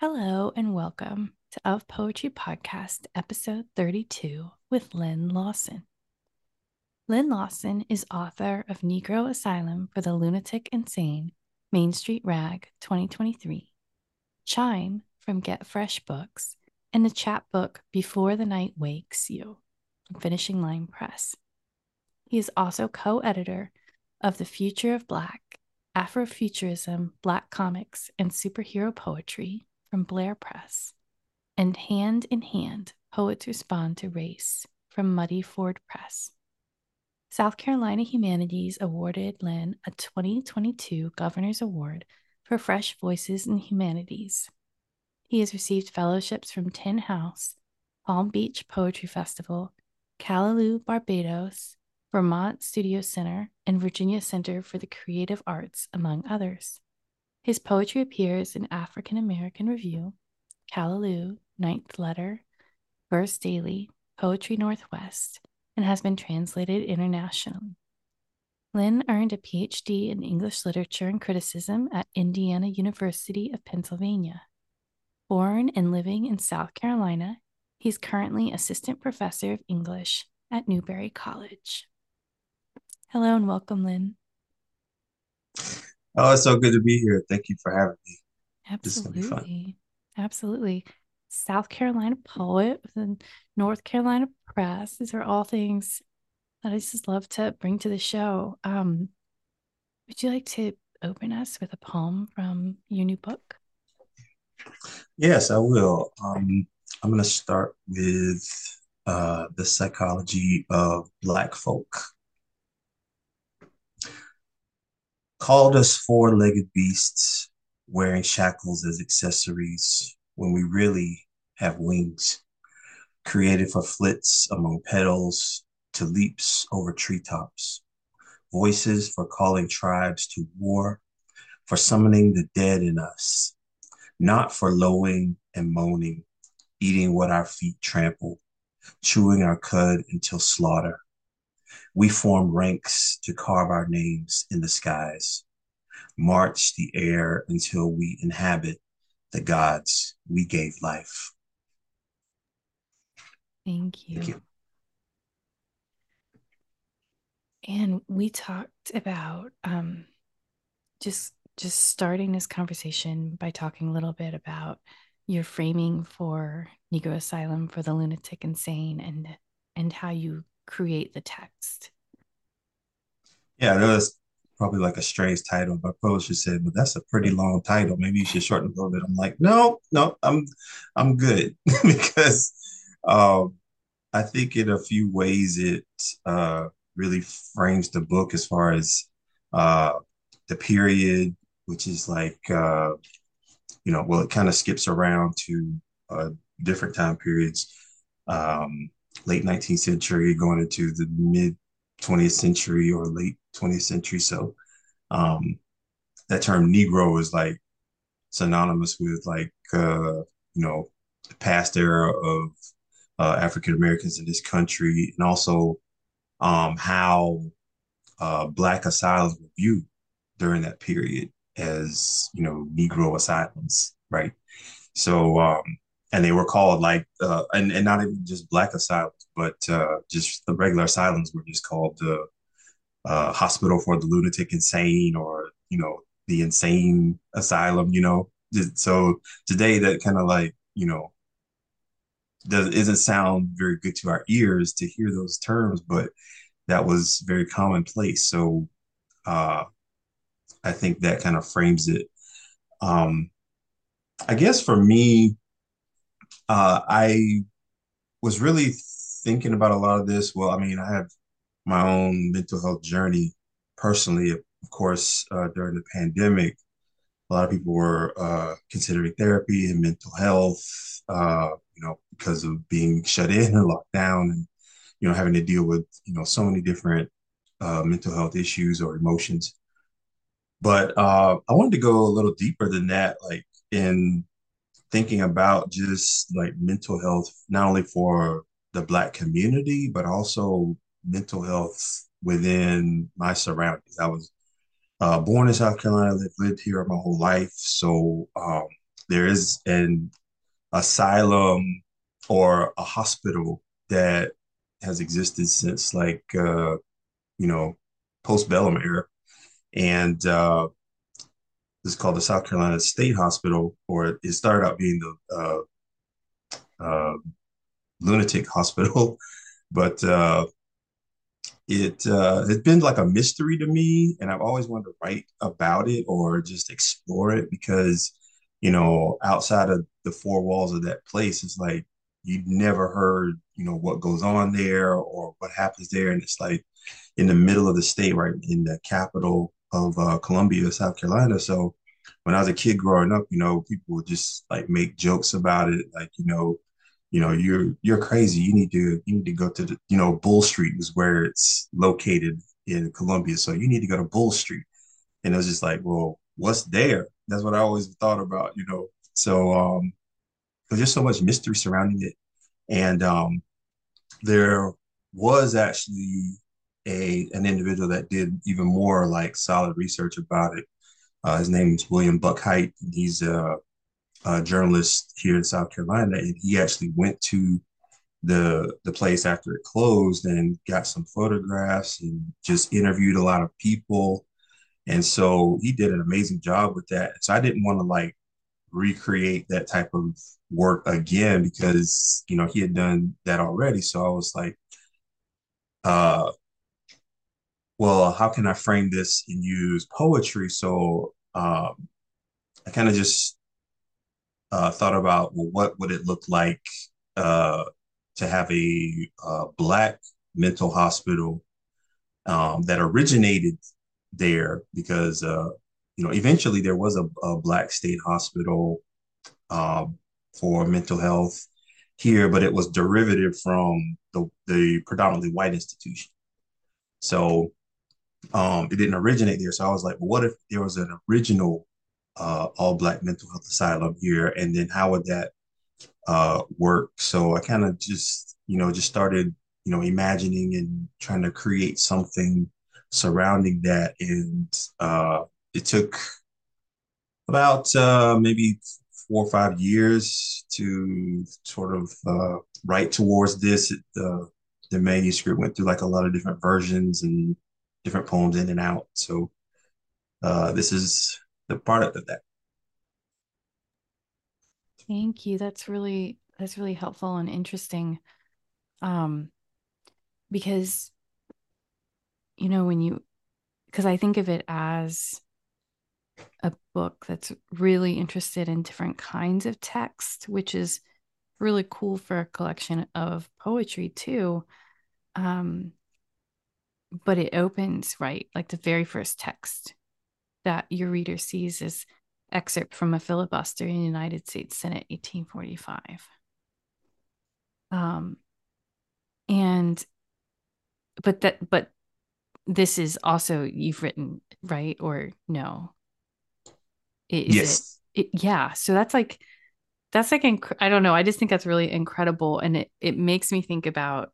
Hello and welcome to Of Poetry Podcast, episode 32 with Len Lawson. Len Lawson is author of Negro Asylum for the Lunatic Insane, Main Street Rag 2023, Chime from Get Fresh Books, and the chapbook Before the Night Wakes You from Finishing Line Press. He is also co editor of The Future of Black, Afrofuturism, Black Comics, and Superhero Poetry from Blair Press, and Hand in Hand Poets Respond to Race from Muddy Ford Press. South Carolina Humanities awarded Len a 2022 Governor's Award for Fresh Voices in Humanities. He has received fellowships from Tin House, Palm Beach Poetry Festival, Callaloo, Barbados, Vermont Studio Center, and Virginia Center for the Creative Arts, among others. His poetry appears in African American Review, Callaloo, Ninth Letter, Verse Daily, Poetry Northwest, and has been translated internationally. Len earned a PhD in English Literature and Criticism at Indiana University of Pennsylvania. Born and living in South Carolina, he's currently Assistant Professor of English at Newberry College. Hello and welcome, Len. Oh, it's so good to be here. Thank you for having me. Absolutely. Absolutely. South Carolina poet with a North Carolina press. These are all things that I just love to bring to the show. Um, would you like to open us with a poem from your new book? Yes, I will. Um, I'm going to start with uh, the psychology of Black folk. Called us four legged beasts wearing shackles as accessories when we really have wings, created for flits among petals to leaps over treetops, voices for calling tribes to war, for summoning the dead in us, not for lowing and moaning, eating what our feet trample, chewing our cud until slaughter we form ranks to carve our names in the skies, march the air until we inhabit the gods we gave life. Thank you. Thank you. And we talked about um, just just starting this conversation by talking a little bit about your framing for Negro Asylum for the Lunatic Insane and and how you create the text. Yeah, that was probably like a strange title. My publisher said, "But that's a pretty long title. Maybe you should shorten it a little bit." I'm like, "No, no, I'm I'm good because um, I think in a few ways it uh, really frames the book as far as uh, the period, which is like uh, you know, well, it kind of skips around to uh, different time periods. Um, late 19th century going into the mid 20th century or late 20th century. So um, that term Negro is like synonymous with like, uh, you know, the past era of uh, African Americans in this country and also um, how uh, Black asylums were viewed during that period as, you know, Negro asylums, right? So um, and they were called like uh, and, and not even just black asylums but uh, just the regular asylums were just called the uh, hospital for the lunatic insane or you know the insane asylum you know? So today that kind of like you know does isn't sound very good to our ears to hear those terms but that was very commonplace. So uh i think that kind of frames it. Um i guess for me uh, I was really thinking about a lot of this. Well, I mean, I have my own mental health journey personally. Of course, uh, during the pandemic, a lot of people were uh, considering therapy and mental health, uh, you know, because of being shut in and locked down and, you know, having to deal with, you know, so many different uh, mental health issues or emotions. But uh, I wanted to go a little deeper than that, like in thinking about just like mental health, not only for the Black community, but also mental health within my surroundings. I was uh, born in South Carolina, lived, here my whole life. So um, there is an asylum or a hospital that has existed since like uh, you know postbellum era, and uh, this is called the South Carolina State Hospital, or it started out being the uh, uh, lunatic hospital, but uh, it uh, it's been like a mystery to me, and I've always wanted to write about it or just explore it because you know outside of the four walls of that place, it's like you never heard you know what goes on there or what happens there, and it's like in the middle of the state, right in the capital of uh, Columbia, South Carolina. So when I was a kid growing up, you know, people would just like make jokes about it, like you know you know you're you're crazy. You need to you need to go to the you know bull street is where it's located in columbia. So you need to go to bull street. And it was just like well what's there? That's what i always thought about you know? So um there's just so much mystery surrounding it. And um there was actually a an individual that did even more like solid research about it uh, his name is william buckheight he's a uh, journalist here in South Carolina, and he actually went to the the place after it closed and got some photographs and just interviewed a lot of people. And so he did an amazing job with that. So I didn't want to like recreate that type of work again because you know he had done that already. So I was like, uh, well, how can I frame this and use poetry? So um, I kind of just uh, thought about well, what would it look like uh, to have a uh, black mental hospital um, that originated there because uh, you know eventually there was a, a black state hospital um, for mental health here, but it was derivative from the, the predominantly white institution. So um, it didn't originate there. So I was like, well, what if there was an original uh, all black mental health asylum here, and then how would that uh, work? So I kind of just you know just started you know imagining and trying to create something surrounding that, and uh, it took about uh, maybe four or five years to sort of uh, write towards this. The manuscript went through like a lot of different versions and different poems in and out. So uh, this is the product of that. Thank you. That's really that's really helpful and interesting. Um because you know when you because I think of it as a book that's really interested in different kinds of text, which is really cool for a collection of poetry too. Um, but it opens right like the very first text that your reader sees is excerpt from a filibuster in the United States Senate 1845. Um, and but that but this is also you've written right or no? Is yes. It, it, yeah. So that's like that's like inc- I don't know. I just think that's really incredible, and it it makes me think about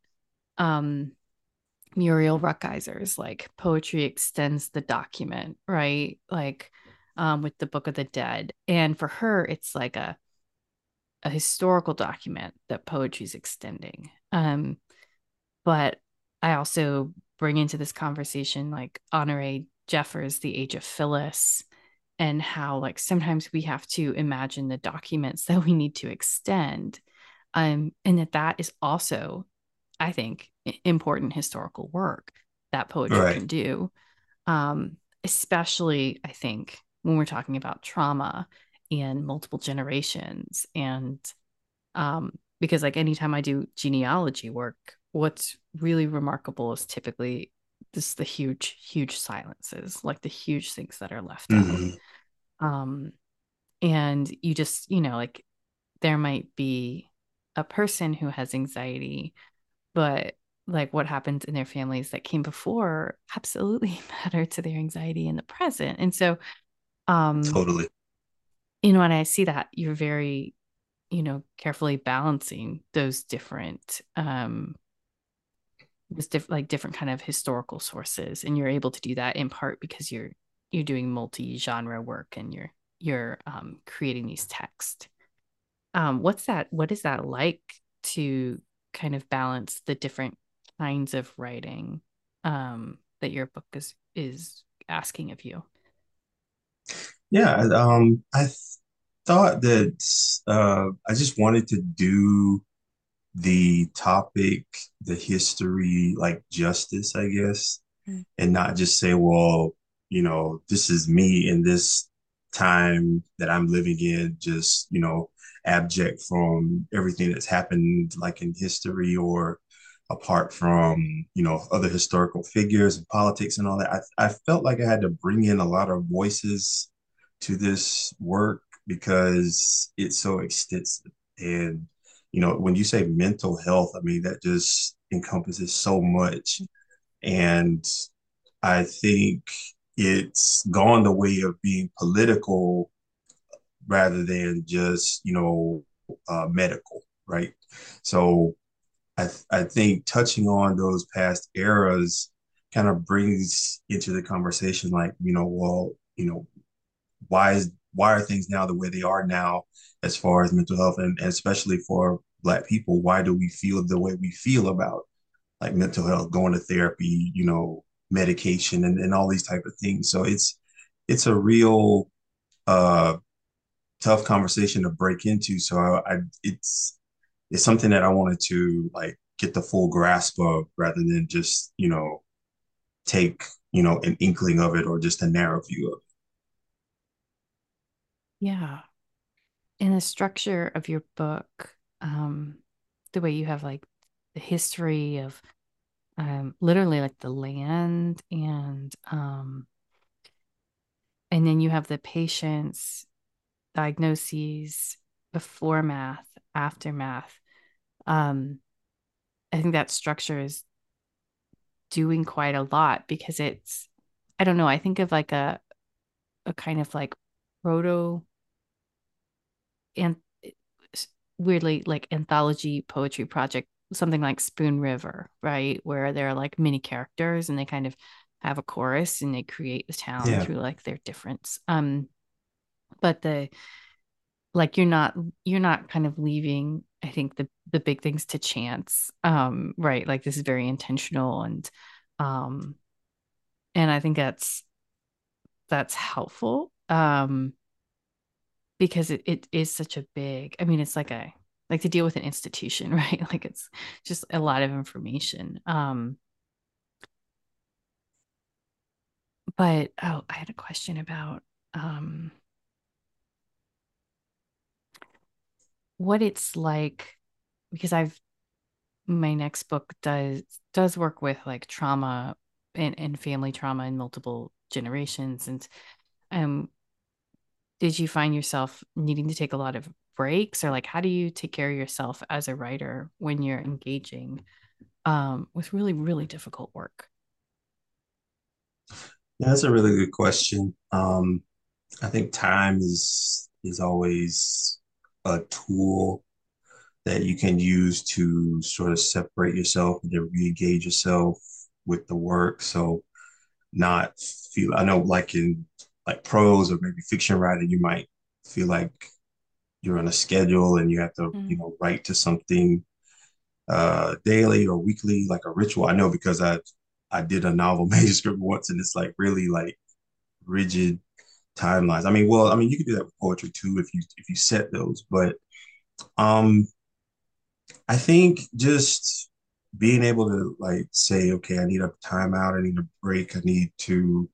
um Muriel Rukeyser's like poetry extends the document, right? Like um, with the Book of the Dead. And for her, it's like a a historical document that poetry's extending. Um, but I also bring into this conversation like Honorée Jeffers' The Age of Phillis, and how like sometimes we have to imagine the documents that we need to extend. Um, and that that is also I think, important historical work that poetry right. can do. Um, especially, I think, when we're talking about trauma and multiple generations. And um, because, like, anytime I do genealogy work, what's really remarkable is typically this the huge, huge silences, like the huge things that are left mm-hmm. out. Um, and you just, you know, like there might be a person who has anxiety but like what happens in their families that came before absolutely matter to their anxiety in the present and so um totally you know when i see that you're very you know carefully balancing those different um this diff- like different kind of historical sources and you're able to do that in part because you're you're doing multi-genre work and you're you're um, creating these texts. Um, what's that? What is that like to kind of balance the different kinds of writing um, that your book is is asking of you? Yeah, um, I th thought that uh, I just wanted to do the topic, the history, like justice, I guess, Mm. and not just say, well, you know, this is me in this time that I'm living in, just, you know, abject from everything that's happened, like in history or apart from, you know, other historical figures and politics and all that. I, I felt like I had to bring in a lot of voices to this work because it's so extensive. And, you know, when you say mental health, I mean, that just encompasses so much. And I think it's gone the way of being political rather than just, you know, uh, medical, right? So I, th- I think touching on those past eras kind of brings into the conversation, like, you know, well, you know, why is why are things now the way they are now as far as mental health and, and especially for black people why do we feel the way we feel about like mental health going to therapy you know medication and, and all these type of things? So it's it's a real uh tough conversation to break into. So I, I it's it's something that i wanted to like get the full grasp of rather than just you know take you know an inkling of it or just a narrow view of it Yeah. In the structure of your book, um, the way you have like the history of um, literally like the land and um, and then you have the patient's diagnoses before math, aftermath. Um, I think that structure is doing quite a lot because it's I don't know, I think of like a a kind of like proto and weirdly like anthology poetry project, something like Spoon River, right? Where there are like mini characters and they kind of have a chorus and they create the town yeah through like their difference. Um, but the like you're not you're not kind of leaving, I think, the the big things to chance. Um, right. Like this is very intentional and um and I think that's that's helpful. Um because it, it is such a big i mean it's like a like to deal with an institution right like it's just a lot of information um but oh i had a question about um what it's like because i've my next book does does work with like trauma and, and family trauma in multiple generations and um did you find yourself needing to take a lot of breaks or like how do you take care of yourself as a writer when you're engaging um, with really really difficult work Yeah, that's a really good question. Um, I think time is is always a tool that you can use to sort of separate yourself and then re-engage yourself with the work. So not feel I know like in like prose or maybe fiction writing, you might feel like you're on a schedule and you have to, you mm. know, write to something uh daily or weekly, like a ritual. I know because I I did a novel manuscript once and it's like really like rigid timelines. I mean, well, I mean, you could do that with poetry too if you if you set those, but um, I think just being able to like say, okay, I need a timeout, I need a break, I need to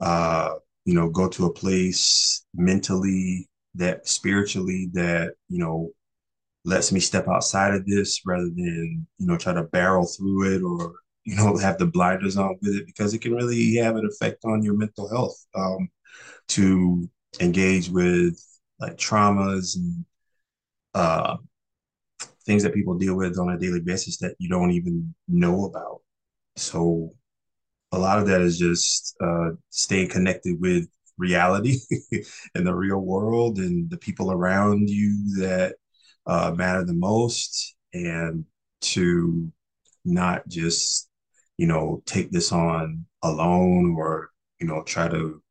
uh, you know, go to a place mentally that spiritually that, you know, lets me step outside of this rather than, you know, try to barrel through it or, you know, have the blinders on with it because it can really have an effect on your mental health. Um, to engage with like traumas and uh, things that people deal with on a daily basis that you don't even know about. So a lot of that is just uh, staying connected with reality and the real world and the people around you that uh, matter the most and to not just you know take this on alone or you know try to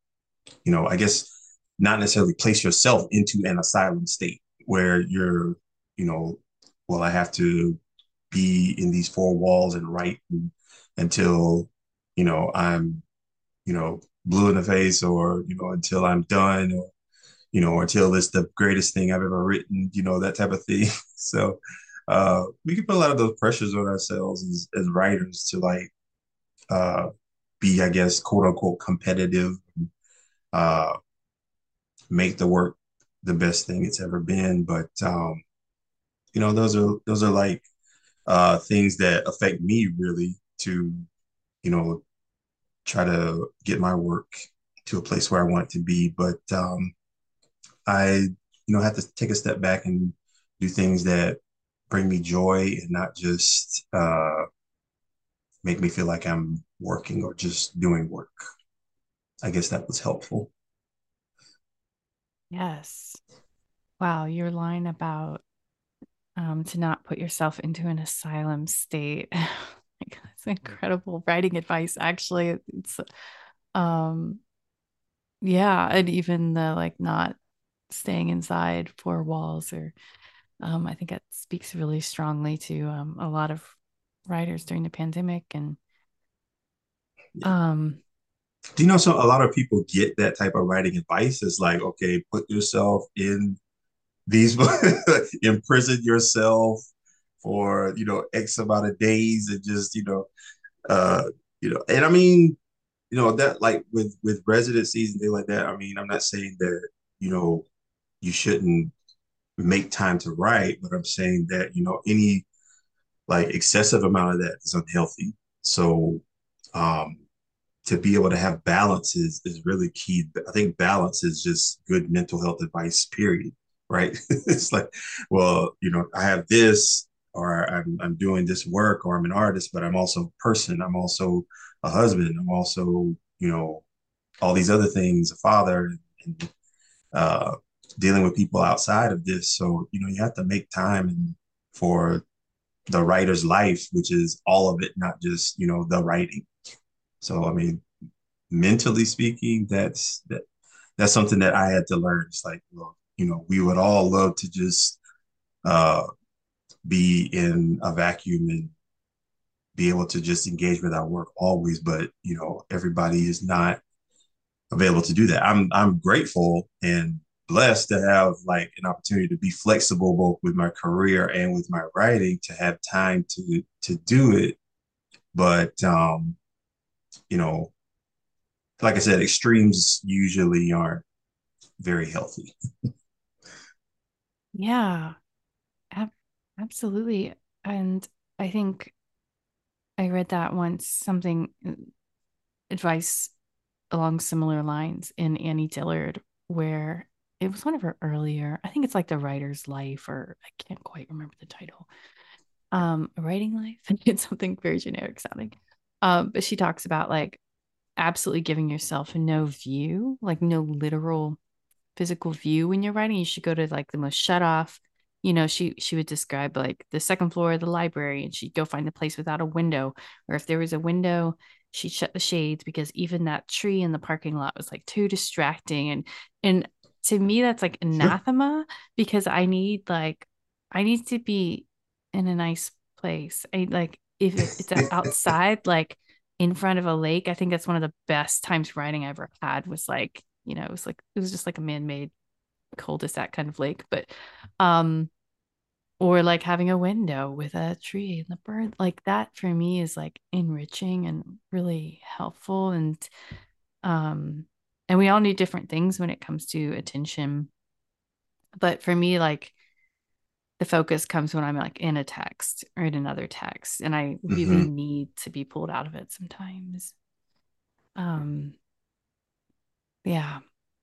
you know i guess not necessarily place yourself into an asylum state where you're, you know, well, I have to be in these four walls and write until, you know, I'm, you know, blue in the face or, you know, until I'm done or, you know, until it's the greatest thing I've ever written, you know, that type of thing. so uh, we can put a lot of those pressures on ourselves as, as writers to like uh, be, I guess, quote unquote competitive, uh, make the work the best thing it's ever been. But um, you know, those are those are like uh, things that affect me really to, you know, try to get my work to a place where I want it to be. But um, I, you know, have to take a step back and do things that bring me joy and not just uh, make me feel like I'm working or just doing work. I guess that was helpful. Yes. Wow, your line about um, to not put yourself into an asylum state. It's incredible writing advice. Actually, it's um, yeah, and even the like not staying inside four walls, or um, I think it speaks really strongly to um, a lot of writers during the pandemic and um do you know so a lot of people get that type of writing advice it's like okay put yourself in these imprison yourself for you know x amount of days and just you know uh you know and i mean you know that like with with residencies and things like that i mean i'm not saying that you know you shouldn't make time to write but i'm saying that you know any like excessive amount of that is unhealthy. So um to be able to have balance is is really key. I think balance is just good mental health advice. Period. Right? it's like, well, you know, I have this, or I'm I'm doing this work, or I'm an artist, but I'm also a person. I'm also a husband. I'm also, you know, all these other things, a father, and uh, dealing with people outside of this. So you know, you have to make time for the writer's life, which is all of it, not just you know the writing. So I mean, mentally speaking, that's that that's something that I had to learn. It's like, well, you know, we would all love to just uh, be in a vacuum and be able to just engage with our work always, but you know, everybody is not available to do that. I'm I'm grateful and blessed to have like an opportunity to be flexible both with my career and with my writing to have time to to do it. But um, you know, like I said, extremes usually aren't very healthy. yeah, ab- absolutely. And I think I read that once something advice along similar lines in Annie Dillard, where it was one of her earlier, I think it's like the writer's life, or I can't quite remember the title. Um, writing life. It's something very generic sounding. Um, but she talks about like absolutely giving yourself no view, like no literal physical view when you're writing. You should go to like the most shut off. You know, she she would describe like the second floor of the library, and she'd go find a place without a window, or if there was a window, she'd shut the shades because even that tree in the parking lot was like too distracting. And and to me, that's like anathema because I need like I need to be in a nice place. I like if it's outside, like in front of a lake. I think that's one of the best times writing I ever had was like, you know, it was like it was just like a man-made cul-de-sac kind of lake. But um or like having a window with a tree and the bird like that for me is like enriching and really helpful and um and we all need different things when it comes to attention but for me like the focus comes when I'm like in a text or in another text and I really mm-hmm. need to be pulled out of it sometimes. Um yeah,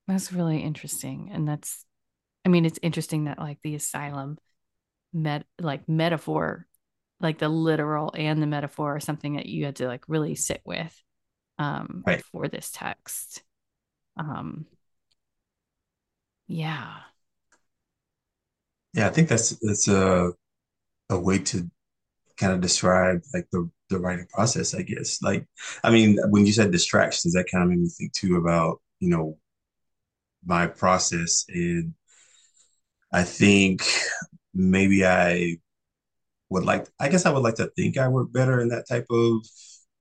that's really interesting and that's I mean it's interesting that like the asylum met like metaphor like the literal and the metaphor are something that you had to like really sit with um right. for this text. Um yeah yeah, I think that's that's a a way to kind of describe like the the writing process, I guess. Like, I mean, when you said distractions, that kind of made me think too about you know my process. And I think maybe I would like, I guess I would like to think I work better in that type of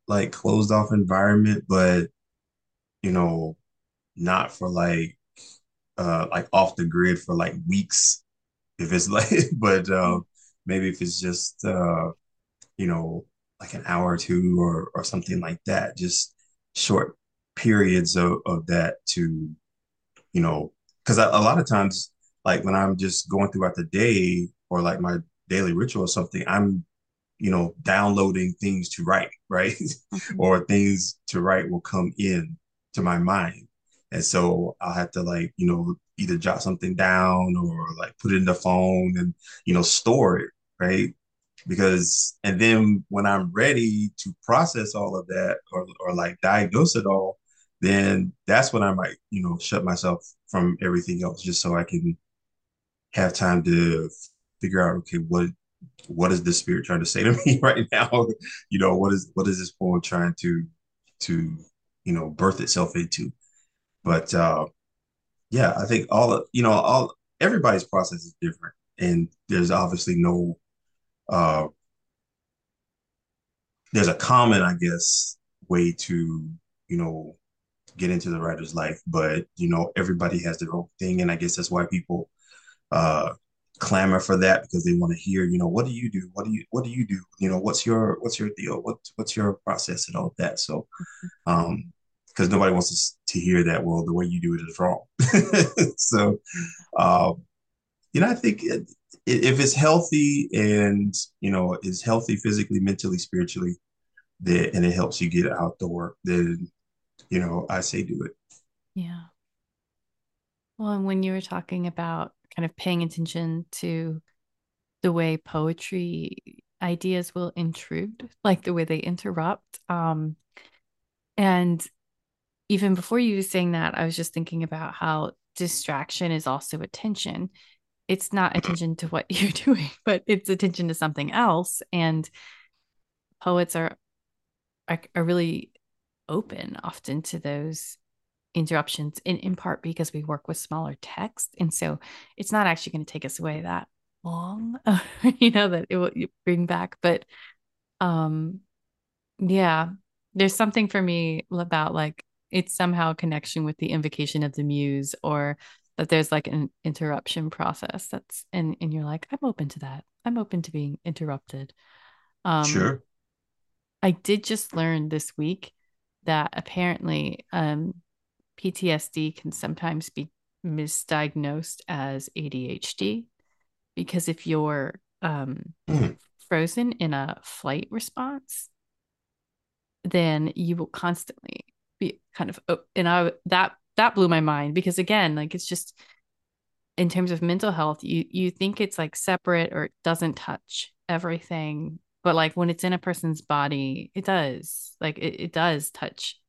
like closed off environment, but you know, not for like uh like off the grid for like weeks if it's like but uh maybe if it's just uh you know like an hour or two or or something like that just short periods of, of that to you know because a, lot of times like when i'm just going throughout the day or like my daily ritual or something i'm you know downloading things to write right Mhm. or things to write will come in to my mind and so i'll have to like you know either jot something down or like put it in the phone and you know store it right? Because and then when i'm ready to process all of that or or like diagnose it all then that's when i might you know shut myself from everything else just so i can have time to figure out okay what what is the spirit trying to say to me right now? You know what is what is this poem trying to to you know birth itself into but uh yeah i think all of you know all everybody's process is different and there's obviously no uh there's a common i guess way to you know get into the writer's life but you know everybody has their own thing and i guess that's why people uh clamor for that because they want to hear you know what do you do? What do you what do you do? You know what's your what's your deal? What what's your process and all of that? So um because nobody wants to, to hear that well the way you do it is wrong so um you know i think if it's healthy and you know is healthy physically mentally spiritually that and it helps you get out the work then you know i say do it Yeah. Well, and when you were talking about kind of paying attention to the way poetry ideas will intrude, like the way they interrupt, um, and even before you were saying that, I was just thinking about how distraction is also attention. It's not attention to what you're doing, but it's attention to something else. And poets are are, are really open often to those interruptions in, in part because we work with smaller text. And so it's not actually going to take us away that long, you know, that it will bring back. But um, yeah, there's something for me about like it's somehow a connection with the invocation of the muse or that there's like an interruption process that's and and you're like, I'm open to that. I'm open to being interrupted. Um, sure I did just learn this week that apparently um, PTSD can sometimes be misdiagnosed as ADHD because if you're um, mm, frozen in a flight response, then you will constantly be kind of and I that that blew my mind because again, like it's just in terms of mental health, you you think it's like separate or it doesn't touch everything, but like when it's in a person's body, it does. Like it, it does touch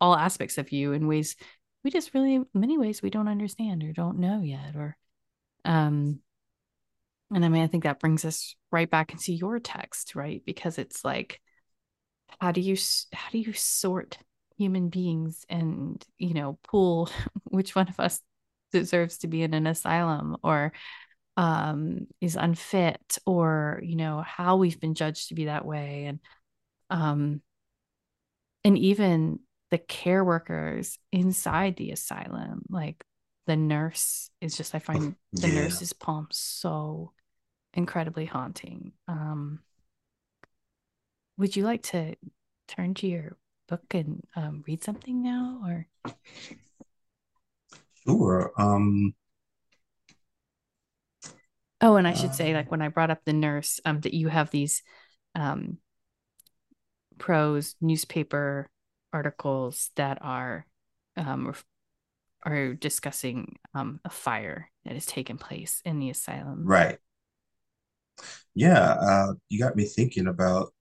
all aspects of you in ways we just really many ways we don't understand or don't know yet or um and I mean I think that brings us right back into your text, right? Because it's like how do you how do you sort human beings and you know pool which one of us deserves to be in an asylum or um is unfit or you know how we've been judged to be that way and um and even the care workers inside the asylum like the nurse is just i find the yeah. nurse's poem so incredibly haunting um. Would you like to turn to your book and um, read something now or? Sure um. Oh and i should say uh, like when i brought up the nurse um that you have these um prose newspaper articles that are um are discussing um a fire that has taken place in the asylum. Right. Yeah uh you got me thinking about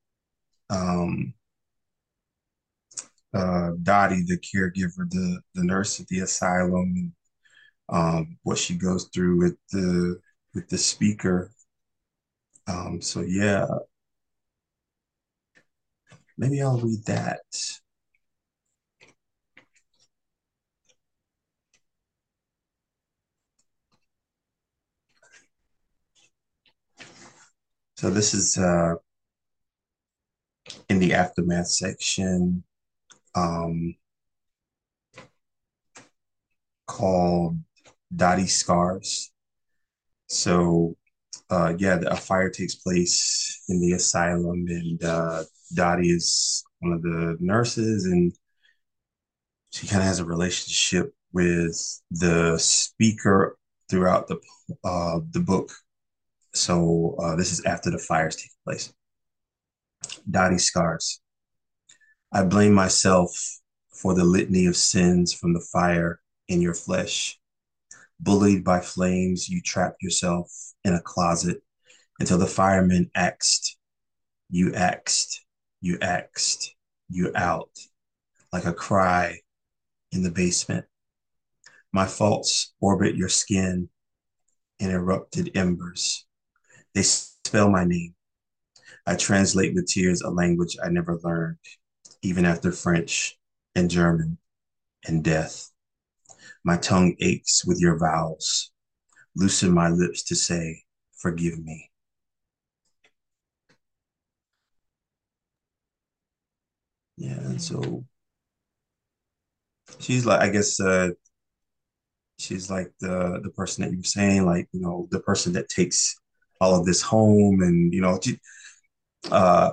um uh, Dottie, the caregiver, the the nurse at the asylum, and um, what she goes through with the with the speaker. Um, so yeah, maybe I'll read that. So this is uh, in the aftermath section um, called Dottie Scars. So uh, yeah, a fire takes place in the asylum, and uh, Dottie is one of the nurses, and she kind of has a relationship with the speaker throughout the uh, the book. So uh, this is after the fires take place. Dottie scars. I blame myself for the litany of sins from the fire in your flesh. Bullied by flames, you trapped yourself in a closet until the firemen axed, you axed, you axed, you out, like a cry in the basement. My faults orbit your skin in erupted embers. They spell my name. I translate with tears a language I never learned, even after French and German and death. My tongue aches with your vowels. Loosen my lips to say, forgive me. Yeah, and so she's like, I guess uh, she's like the the person that you were saying, like you know, the person that takes all of this home, and you know, uh,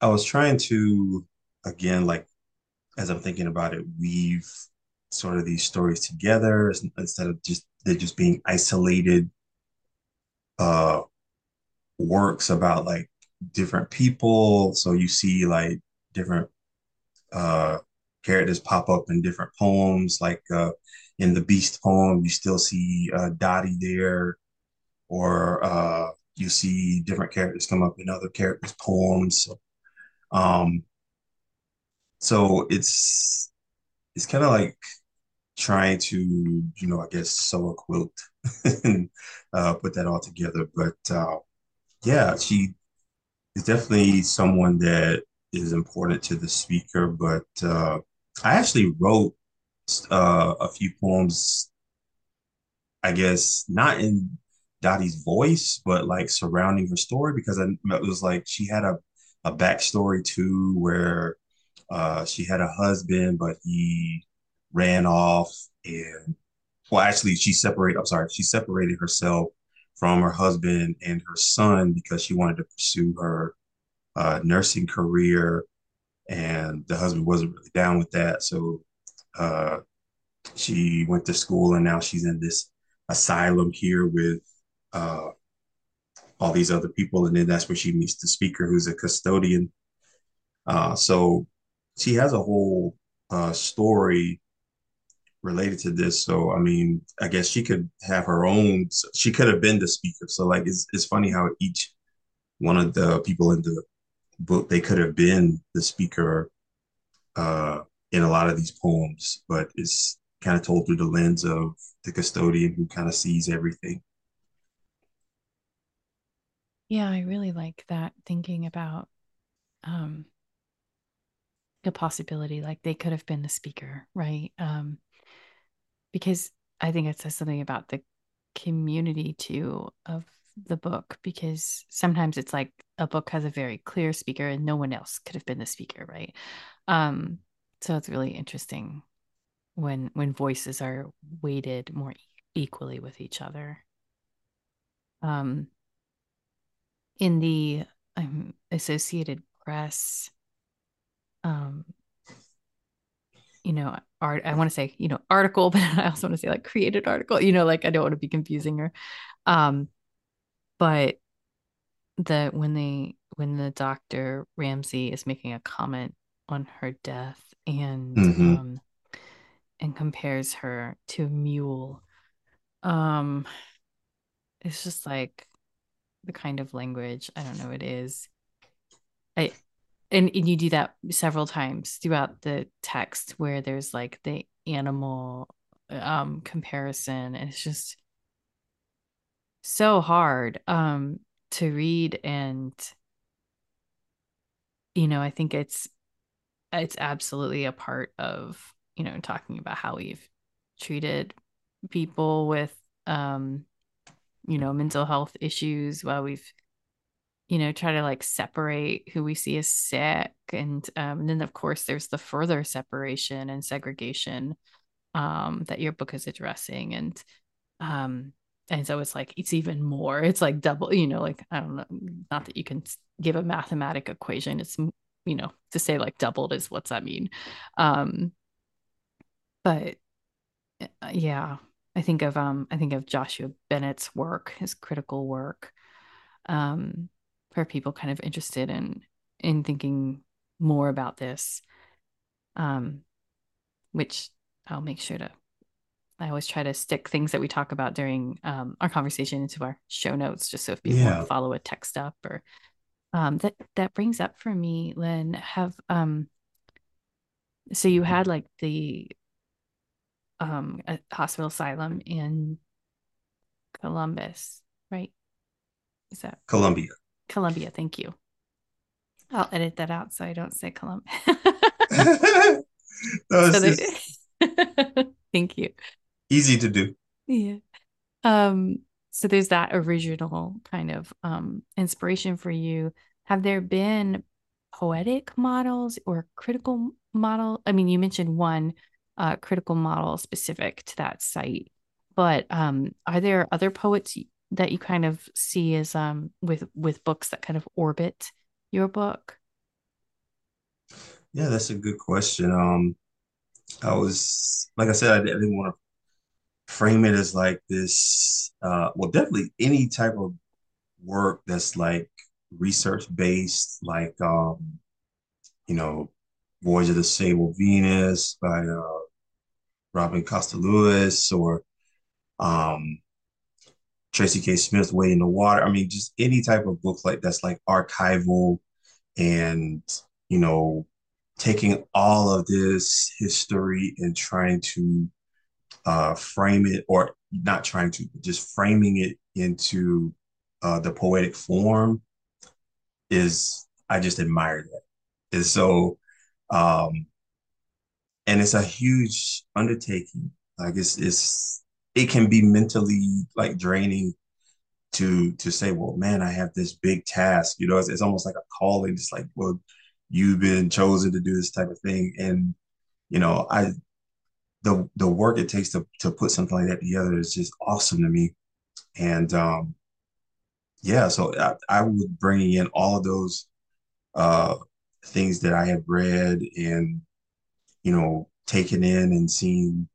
I was trying to again, like as I'm thinking about it, weave sort of these stories together instead of just they're just being isolated uh works about like different people. So you see like different uh characters pop up in different poems. Like uh in the Beast poem, you still see uh Dottie there, or uh you see different characters come up in other characters' poems. So, um so it's it's kind of like trying to, you know, I guess sew a quilt and uh, put that all together. But uh, yeah, she is definitely someone that is important to the speaker. But uh, I actually wrote uh, a few poems, I guess, not in Dottie's voice, but like surrounding her story because I, it was like she had a, a backstory too where uh, she had a husband, but he ran off and well actually she separated i'm sorry she separated herself from her husband and her son because she wanted to pursue her uh, nursing career and the husband wasn't really down with that. So uh, she went to school and now she's in this asylum here with uh, all these other people. And then that's where she meets the speaker who's a custodian. Uh, so she has a whole uh, story related to this. So I mean, I guess she could have her own. She could have been the speaker. So like, it's it's funny how each one of the people in the book they could have been the speaker uh, in a lot of these poems, but it's kind of told through the lens of the custodian who kind of sees everything. Yeah, I really like that thinking about um a possibility like they could have been the speaker, right? Um because I think it says something about the community too of the book because sometimes it's like a book has a very clear speaker and no one else could have been the speaker, right? Um, so it's really interesting when when voices are weighted more equally with each other. Um, in the um, Associated Press, um, you know, art, I want to say, you know, article, but I also want to say like created article, you know, like I don't want to be confusing her. Um, but the when they when the doctor Ramsey is making a comment on her death and mm-hmm. um and compares her to a mule, um, it's just like the kind of language I don't know it is. I and, and you do that several times throughout the text where there's like the animal um comparison and it's just so hard um to read and you know i think it's it's absolutely a part of you know talking about how we've treated people with um you know mental health issues while we've you know, try to like separate who we see as sick. And, um, and then, of course, there's the further separation and segregation um, that your book is addressing. And, um, and so it's like it's even more it's like double you know like i don't know not that you can give a mathematic equation it's you know to say like doubled is what's that mean um but uh, yeah i think of um i think of joshua bennett's work his critical work um for people kind of interested in in thinking more about this um which i'll make sure to I always try to stick things that we talk about during um, our conversation into our show notes, just so if people yeah. want to follow a text up or um, that that brings up for me, Len. Have um, so you had like the um hospital asylum in Columbus, right? Is that Columbia? Columbia, thank you. I'll edit that out so I don't say Columbia. so just... thank you easy to do. Yeah. Um, so there's that original kind of um, inspiration for you. Have there been poetic models or critical model? I mean, you mentioned one uh, critical model specific to that site, but um, are there other poets that you kind of see as um, with with books that kind of orbit your book? Yeah, that's a good question. Um, I was like I said, I didn't want to frame it as like this uh well definitely any type of work that's like research based like um you know voyage of the sable venus by uh robin costa lewis or um tracy k smith Wade in the Water i mean just any type of book like that's like archival and you know taking all of this history and trying to uh, frame it, or not trying to, just framing it into uh, the poetic form is, I just admire that. And so, um, and it's a huge undertaking. Like it's, it's, it can be mentally like draining to to say, well, man, I have this big task. You know, it's, it's almost like a calling. It's like, well, you've been chosen to do this type of thing, and you know, I the the work it takes to to put something like that together is just awesome to me. And um, yeah, so I, I would bring in all of those uh, things that I have read and you know taken in and seen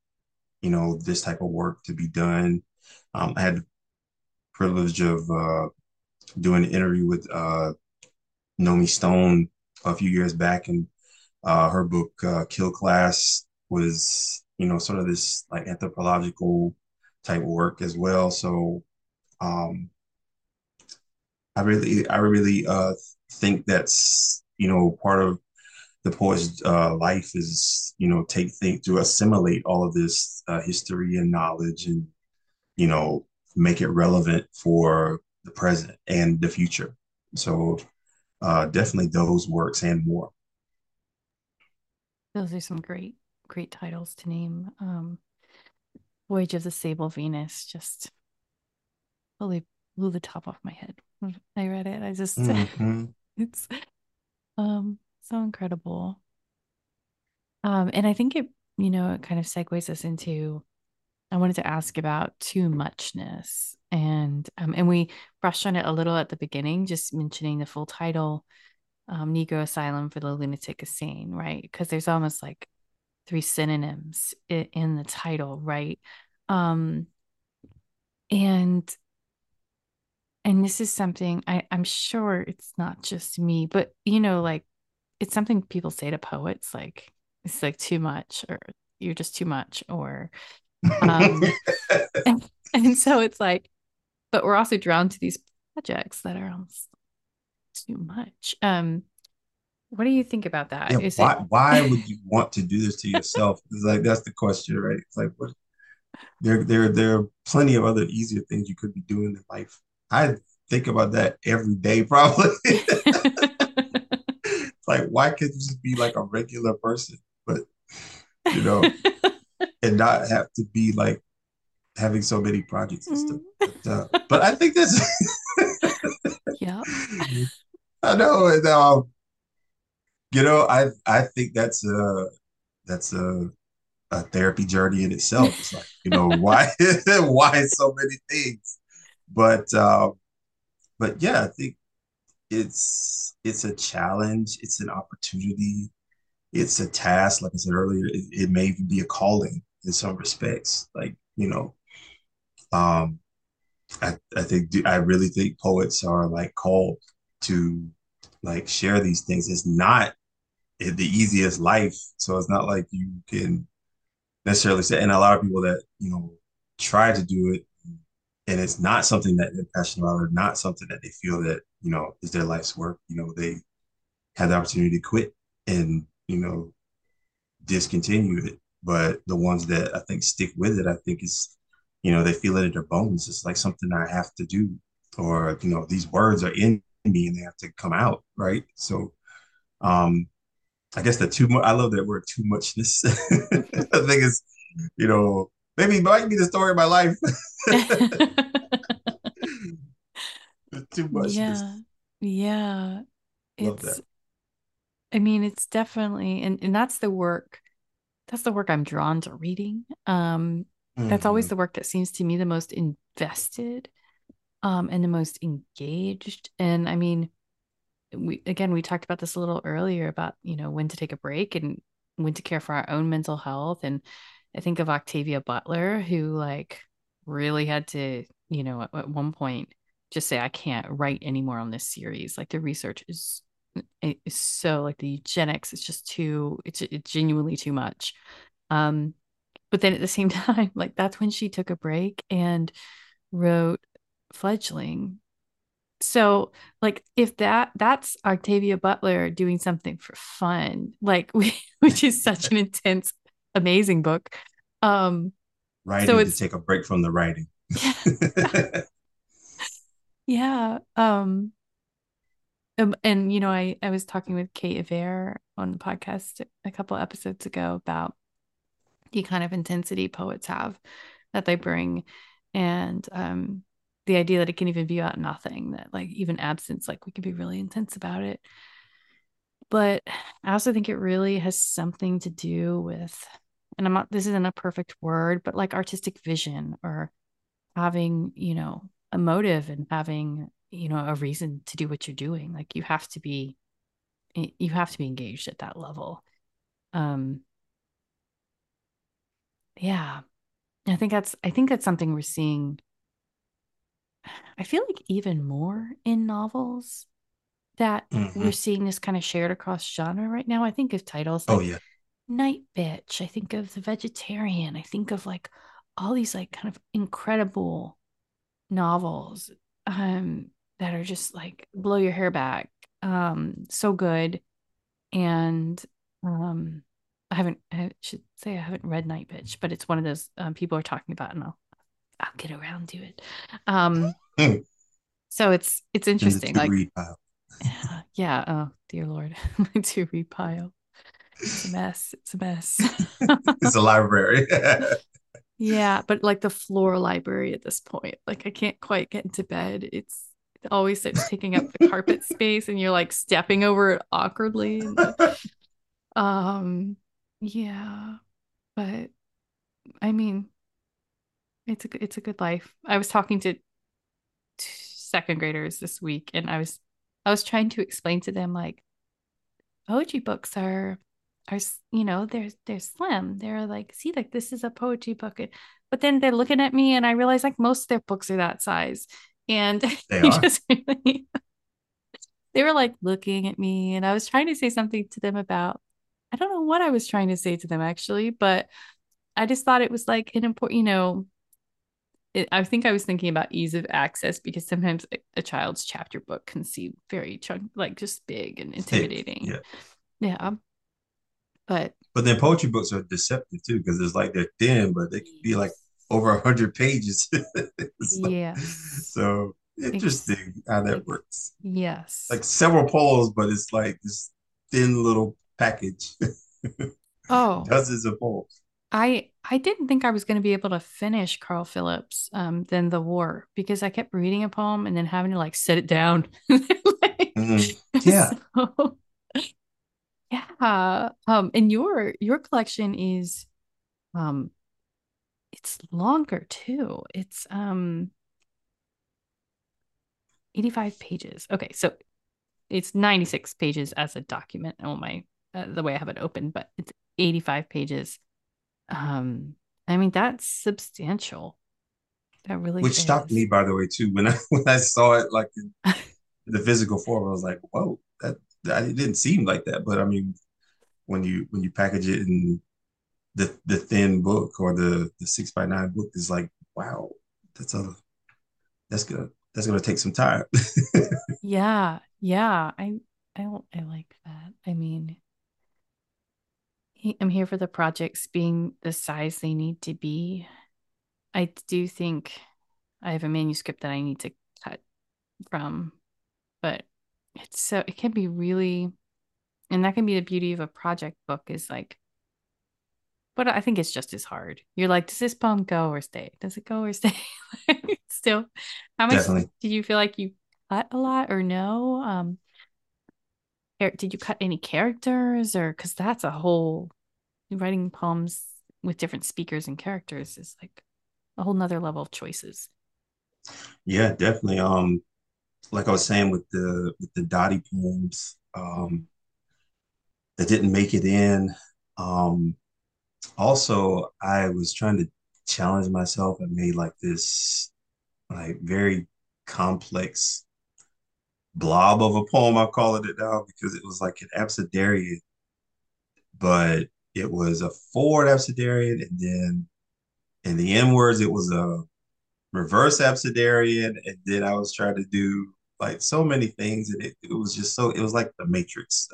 you know this type of work to be done. Um, I had the privilege of uh, doing an interview with uh, Nomi Stone a few years back, and uh, her book uh, Kill Class was you know, sort of this like anthropological type work as well. So um I really I really uh think that's, you know, part of the poet's uh, life is, you know, take think to assimilate all of this uh, history and knowledge and, you know, make it relevant for the present and the future. So uh, definitely those works and more. Those are some great great titles to name. Um, Voyage of the Sable Venus just totally blew the top off my head I read it. I just mm-hmm. it's um so incredible. Um, and I think it, you know, it kind of segues us into I wanted to ask about too muchness. And um, and we brushed on it a little at the beginning, just mentioning the full title, um, Negro Asylum for the Lunatic Insane, right? Because there's almost like three synonyms in the title, right? Um, and and this is something I, I'm sure it's not just me, but you know, like it's something people say to poets, like it's like too much, or you're just too much, or um, and, and so it's like, but we're also drawn to these projects that are almost too much. Um, what do you think about that? Yeah, why, it... why would you want to do this to yourself? It's like that's the question, right? It's like what there there there are plenty of other easier things you could be doing in life. I think about that every day, probably. Like, why can't you just be like a regular person, but you know, and not have to be like having so many projects and stuff. But, uh, but I think that's yeah. I know, and um, you know, I I think that's a that's a a therapy journey in itself. It's like, you know, why why so many things? But um, but yeah, I think it's it's a challenge, it's an opportunity, it's a task. Like I said earlier, it, it may even be a calling in some respects. Like, you know, um, I, I think I really think poets are like called to like share these things. It's not the easiest life, so it's not like you can necessarily say. And a lot of people that you know try to do it, and it's not something that they're passionate about, or not something that they feel that you know is their life's work. You know, they have the opportunity to quit and you know discontinue it. But the ones that I think stick with it, I think is you know, they feel it in their bones. It's like something I have to do, or you know, these words are in me and they have to come out, right? So, um, I guess the too much. I love that word, too muchness. I think it's, you know, maybe it might be the story of my life. too much. Yeah, yeah. Love it's. That. I mean, it's definitely, and and that's the work. That's the work I'm drawn to reading. Um, Mm-hmm. That's always mm-hmm. the work that seems to me the most invested um, and the most engaged. And I mean, we again we talked about this a little earlier about you know when to take a break and when to care for our own mental health and i think of octavia butler who like really had to you know at, at one point just say i can't write anymore on this series. Like the research is is so like the eugenics it's just too it's, it's genuinely too much. Um but then at the same time like that's when she took a break and wrote fledgling. So like if that that's octavia butler doing something for fun like which is such an intense amazing book. Um writing so it's, to take a break from the writing. Yeah, yeah. Um, um and you know i i was talking with kate Aver on the podcast a couple episodes ago about the kind of intensity poets have that they bring and um, the idea that it can even be about nothing that like even absence like we can be really intense about it. But i also think it really has something to do with and i'm not this isn't a perfect word but like artistic vision or having you know a motive and having you know a reason to do what you're doing like you have to be you have to be engaged at that level um yeah. I think that's I think that's something we're seeing I feel like even more in novels that mm-hmm. we're seeing this kind of shared across genre right now. I think of titles oh, like oh, yeah. Night Bitch. I think of The Vegetarian. I think of like all these like kind of incredible novels um that are just like blow your hair back. Um so good. And um I haven't, I should say I haven't read Night Bitch, but it's one of those um, people are talking about, and I'll, I'll get around to it. Um, so it's it's interesting. Like, yeah, yeah. Oh dear Lord, my to read pile. It's a mess. It's a mess. it's a library. yeah, but like the floor library at this point, like I can't quite get into bed. It's it always starts taking up the carpet space, and you're like stepping over it awkwardly. Um yeah, but I mean, it's a it's a good life. I was talking to second graders this week, and I was I was trying to explain to them like poetry books are are you know they're they're slim. They're like see like this is a poetry book, but then they're looking at me, and I realize like most of their books are that size, and they just really they were like looking at me, and I was trying to say something to them about I don't know what I was trying to say to them actually, but I just thought it was like an important, you know, it, I think I was thinking about ease of access because sometimes a, a child's chapter book can seem very chunk, like just big and intimidating. Yeah. Yeah. But but then poetry books are deceptive too because it's like they're thin, but they can be like over a hundred pages. like, yeah. So interesting how that works. Yes. Like several poems, but it's like this thin little package. oh, dozens of poems. I I didn't think I was going to be able to finish Carl Phillips, um, then the war because I kept reading a poem and then having to like set it down. like, mm-hmm. Yeah. So, yeah. Um, and your your collection is um it's longer too. It's um 85 pages. Okay, so it's 96 pages as a document on my uh, the way I have it open, but it's 85 pages. Um, I mean that's substantial. That really Which is. shocked me, by the way, too. When I when I saw it like in the physical form, I was like, "Whoa, that it didn't seem like that." But I mean, when you when you package it in the the thin book or the the six by nine book, is like, wow, that's a that's gonna that's gonna take some time. Yeah, yeah. I I I like that. I mean, I'm here for the projects being the size they need to be. I do think I have a manuscript that I need to cut from, but it's so it can be really, and that can be the beauty of a project book is like, but I think it's just as hard. You're like, does this poem go or stay? Does it go or stay? Still, how much Definitely. do you feel like you cut a lot or no? Um, did you cut any characters or because that's a whole writing poems with different speakers and characters is like a whole nother level of choices. Yeah, definitely. Um, like I was saying with the with the Dottie poems, um, that didn't make it in. Um, also, I was trying to challenge myself and made like this like very complex blob of a poem. I call it now because it was like an abecedarian, but it was a forward abecedarian, and then in the end words, it was a reverse abecedarian, and then I was trying to do like so many things, and it, it was just so it was like the Matrix.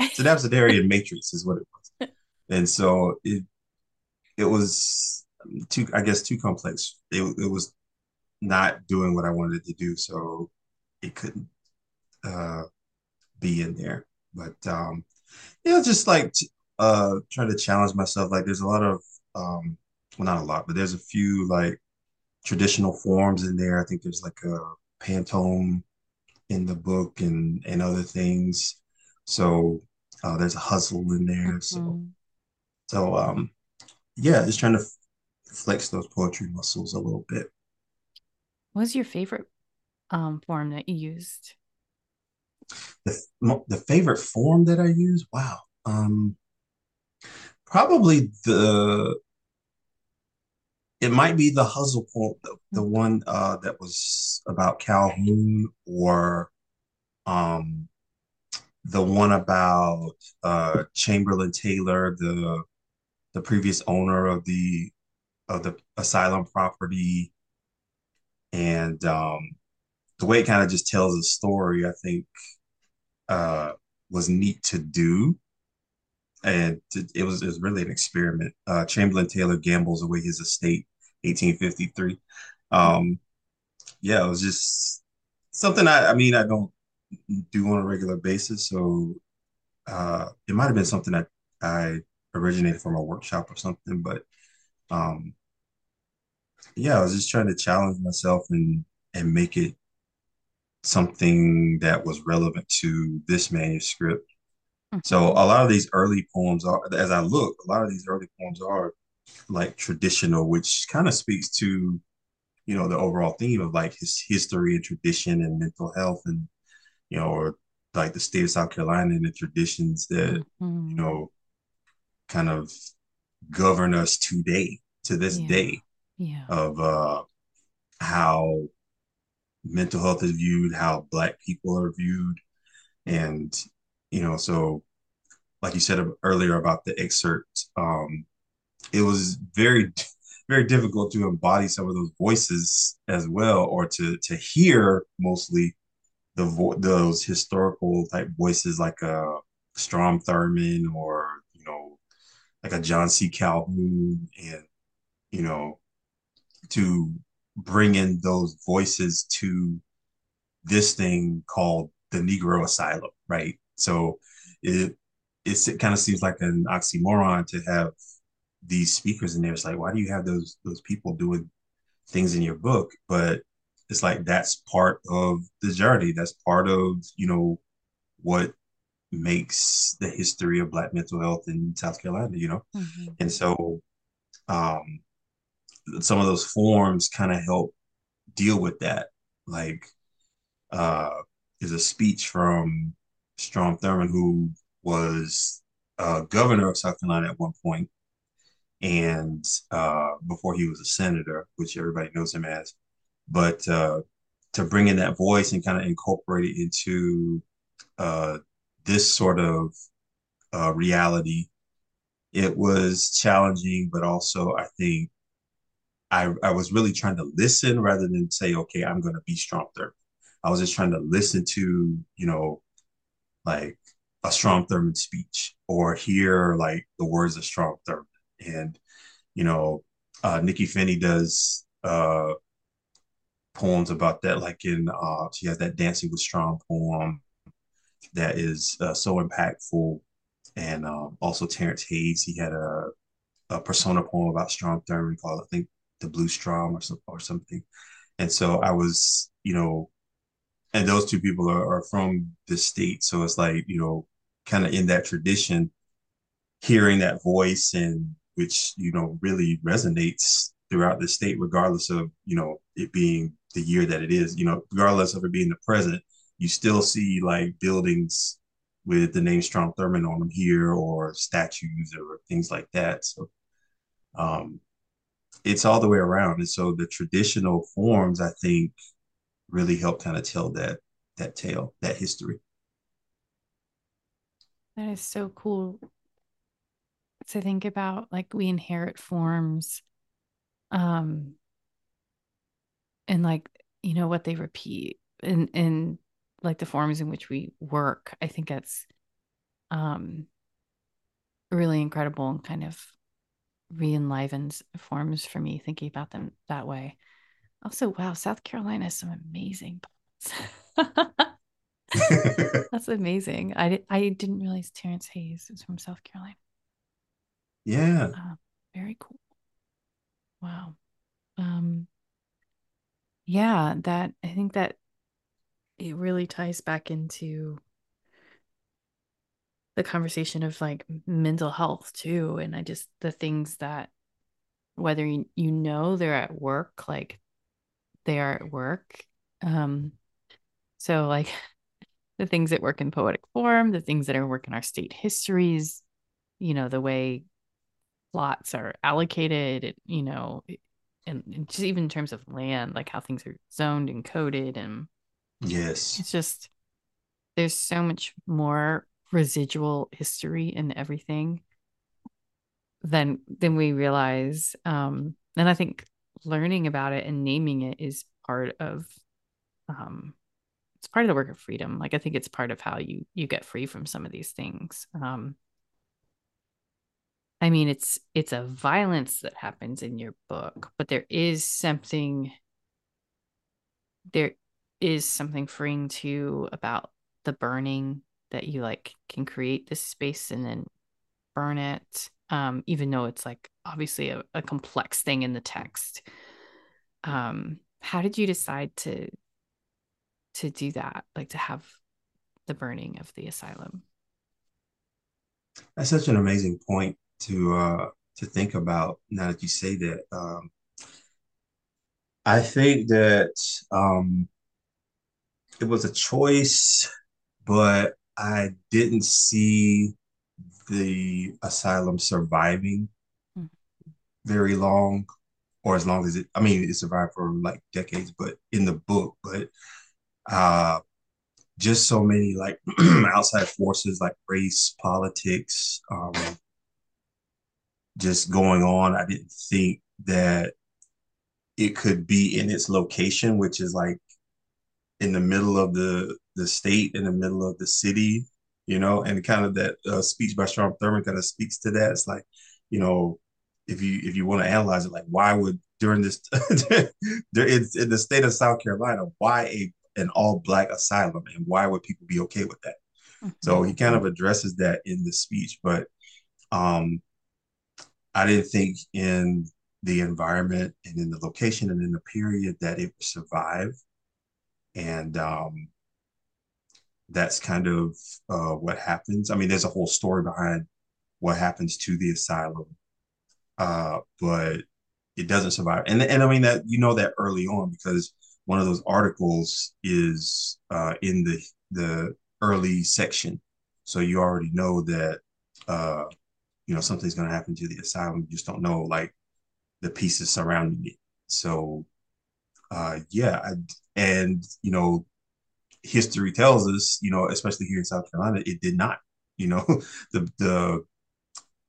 it's an abecedarian matrix, is what it was, and so it it was too, I guess, too complex. It it was not doing what I wanted to do, so it couldn't uh, be in there. But um, yeah, just like uh, trying to challenge myself. Like there's a lot of um, well, not a lot, but there's a few like traditional forms in there. I think there's like a pantoum in the book and and other things. So uh, there's a hustle in there. So Mm-hmm. so um yeah, just trying to flex those poetry muscles a little bit. What was your favorite um form that you used? The the favorite form that I use, wow. Um probably the it might be the hustle poem, the, the one uh that was about Calhoun or um the one about uh Chamberlain Taylor, the the previous owner of the of the asylum property. And um the way it kind of just tells a story i think uh was neat to do. And it was it was really an experiment. Uh chamberlain taylor gambles away his estate 1853 um yeah it was just something i i mean i don't do on a regular basis so uh it might have been something that i originated from a workshop or something but um yeah, I was just trying to challenge myself and and make it something that was relevant to this manuscript. So Mm-hmm. a lot of these early poems are, as I look, a lot of these early poems are like traditional, which kind of speaks to, you know, the overall theme of like his history and tradition and mental health and, you know, or like the state of South Carolina and the traditions that, you Mm-hmm. know, kind of govern us today, to this Yeah. day Yeah. of uh how mental health is viewed, how black people are viewed. And, you know, so like you said earlier about the excerpt, um, it was very, very difficult to embody some of those voices as well, or to to hear mostly the vo- those historical type voices like a Strom Thurmond or you know like a John C. Calhoun, and you know to bring in those voices to this thing called the Negro Asylum, right? So it it kind of seems like an oxymoron to have these speakers in there. It's like, why do you have those those people doing things in your book? But it's like that's part of the journey. That's part of you know what makes the history of Black mental health in South Carolina, you know? Mm-hmm. And so um, some of those forms kind of help deal with that. Like, uh, is a speech from Strom Thurmond, who was uh, governor of South Carolina at one point, and uh, before he was a senator, which everybody knows him as. But uh, to bring in that voice and kind of incorporate it into uh, this sort of uh, reality, it was challenging, but also I think I, I was really trying to listen rather than say, okay, I'm going to be Strom Thurmond. I was just trying to listen to, you know, like a Strom Thurmond speech or hear like the words of Strom Thurmond. And, you know, uh, Nikky Finney does uh, poems about that. Like in, uh, she has that Dancing with Strom poem that is uh, so impactful. And um, also Terrence Hayes, he had a, a persona poem about Strom Thurmond called, I think, The Blue Strom or, some, or something. And so I was, you know, and those two people are, are from the state. So it's like, you know, kind of in that tradition, hearing that voice and which, you know, really resonates throughout the state, regardless of, you know, it being the year that it is, you know, regardless of it being the present, you still see like buildings with the name Strom Thurmond on them here or statues or things like that. So um, it's all the way around. And so the traditional forms, I think, really help kind of tell that that tale, that history. That is so cool to think about like we inherit forms um and like you know what they repeat and and like the forms in which we work i think that's um really incredible and kind of re-enlivens forms for me thinking about them that way. Also wow south carolina has some amazing that's amazing. I i didn't realize terrence hayes is from south carolina yeah. Uh, very cool. Wow. Um yeah that i think that it really ties back into the conversation of like mental health too and i just the things that whether you, you know they're at work like they are at work um so like the things that work in poetic form the things that are work in our state histories you know the way plots are allocated you know and, and just even in terms of land like how things are zoned and coded and Yes. It's just there's so much more residual history in everything than than we realize. Um, and I think learning about it and naming it is part of um it's part of the work of freedom. Like I think it's part of how you you get free from some of these things. Um I mean it's it's a violence that happens in your book, but there is something there is something freeing too about the burning that you like can create this space and then burn it um even though it's like obviously a, a complex thing in the text. Um how did you decide to to do that like to have the burning of the asylum? That's such an amazing point to uh to think about now that you say that um i think that um it was a choice, but I didn't see the asylum surviving mm-hmm. very long, or as long as it. I mean, it survived for like decades, but in the book, but uh, just so many like outside forces like race, politics, um, just going on. I didn't think that it could be in its location, which is like in the middle of the the state, in the middle of the city, you know, and kind of that uh, speech by Strom Thurmond kind of speaks to that. It's like, you know, if you if you want to analyze it, like why would during this there is in the state of South Carolina, why a an all black asylum and why would people be okay with that? Mm-hmm. So he kind of addresses that in the speech, but um I didn't think in the environment and in the location and in the period that it would survive and um, that's kind of uh, what happens. I mean, there's a whole story behind what happens to the asylum, uh, but it doesn't survive. And and I mean that you know that early on because one of those articles is uh, in the the early section, so you already know that uh, you know something's going to happen to the asylum. You just don't know like the pieces surrounding it. So uh, yeah, I, and you know history tells us, you know, especially here in South Carolina, it did not. You know, the the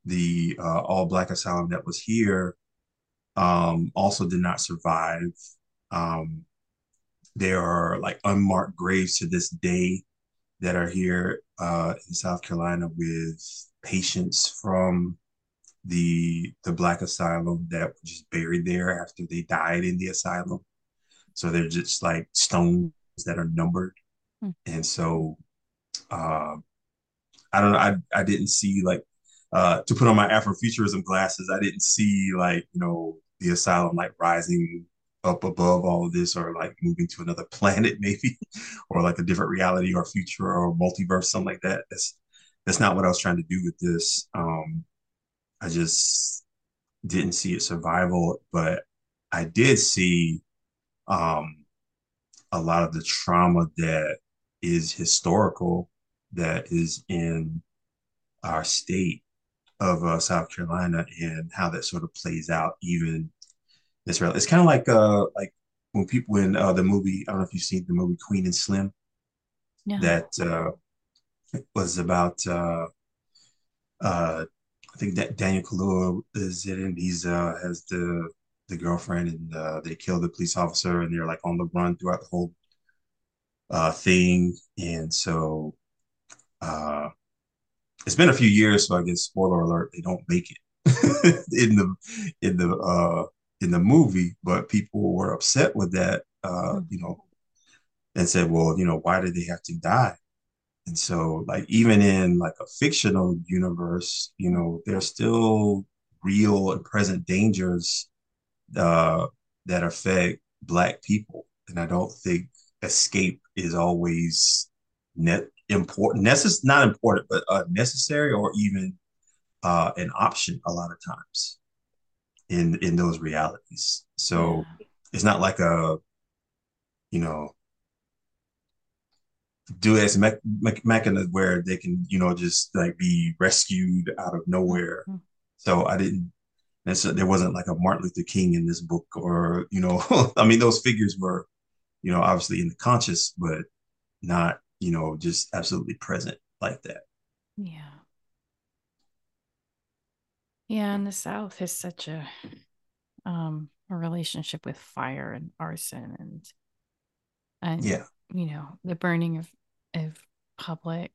the uh, all black asylum that was here um, also did not survive. Um, there are like unmarked graves to this day that are here uh, in South Carolina with patients from the the black asylum that were just buried there after they died in the asylum. So they're just like stones that are numbered Hmm. And so uh, I don't know. I, I didn't see like uh, to put on my Afrofuturism glasses. I didn't see like you know the asylum like rising up above all of this or like moving to another planet maybe or like a different reality or future or multiverse something like that that's that's not what i was trying to do with this um i just didn't see it survival but i did see um a lot of the trauma that is historical that is in our state of uh, South Carolina and how that sort of plays out even Israel. It's kind of like uh like when people in uh, the movie I don't know if you've seen the movie Queen and Slim. No. That uh, was about uh, uh, I think that Daniel Kaluuya is in. He's uh, has the the girlfriend and uh, they kill the police officer and they're like on the run throughout the whole uh, thing. And so uh, it's been a few years, so I guess spoiler alert, they don't make it in the in the uh, in the movie, but people were upset with that, uh, hmm. you know, and said, well, you know, why did they have to die? And so, like, even in like a fictional universe, you know, there's still real and present dangers uh, that affect Black people, and I don't think escape is always net important necess- not important but uh, necessary or even uh, an option a lot of times in in those realities. So it's not like a you know do as me- me- mechanism where they can you know just like be rescued out of nowhere mm-hmm. so i didn't necessarily there wasn't like a martin luther king in this book or you know i mean those figures were you know, obviously in the conscious, but not, you know, just absolutely present like that. Yeah. Yeah, and the South has such a um a relationship with fire and arson and and yeah, you know, the burning of of public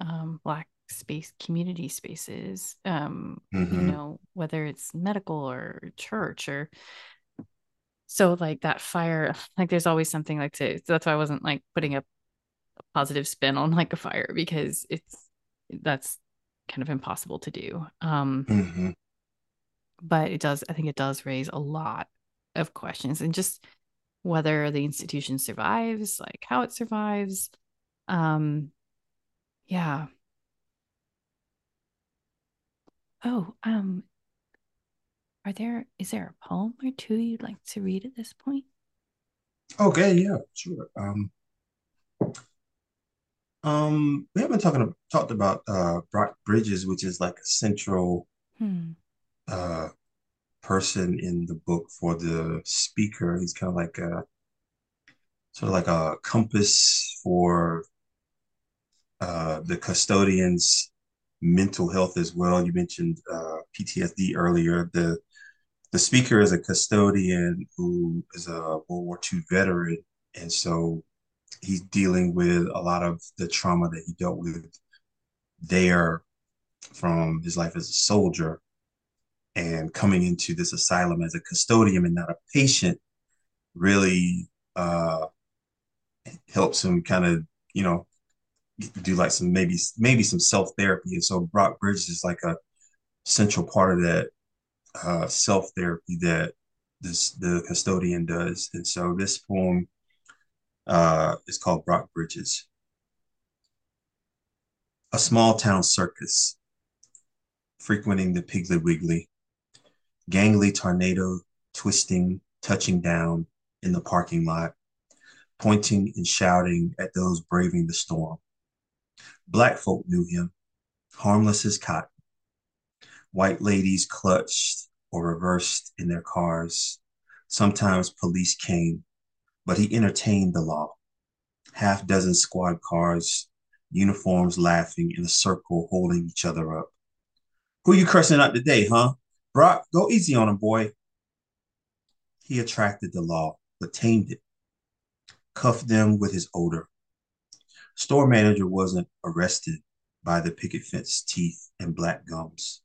um black space community spaces um mm-hmm. you know whether it's medical or church or so like that fire like there's always something like to so that's why i wasn't like putting a positive spin on like a fire because it's that's kind of impossible to do um mm-hmm. but it does i think it does raise a lot of questions and just whether the institution survives like how it survives um yeah oh um are there is there a poem or two you'd like to read at this point? Okay, yeah, sure. Um, um, we haven't talking talked about uh, Brock Bridges, which is like a central hmm. uh, person in the book for the speaker. He's kind of like a sort of like a compass for uh, the custodians' mental health as well. You mentioned uh, PTSD earlier. The the speaker is a custodian who is a World War II veteran. And so he's dealing with a lot of the trauma that he dealt with there from his life as a soldier and coming into this asylum as a custodian and not a patient really uh, helps him kind of, you know, do like some maybe maybe some self therapy. And so Brock Bridges is like a central part of that uh, self therapy that this the custodian does. And so this poem uh, is called Brock Bridges. a small town circus, frequenting the Piggly Wiggly, gangly tornado twisting, touching down in the parking lot, pointing and shouting at those braving the storm. Black folk knew him, harmless as cotton. White ladies clutched or reversed in their cars. Sometimes police came, but he entertained the law. Half dozen squad cars, uniforms laughing in a circle, holding each other up. Who you cursing out today, huh? Brock, go easy on him, boy. He attracted the law, but tamed it, cuffed them with his odor. Store manager wasn't arrested by the picket fence teeth and black gums.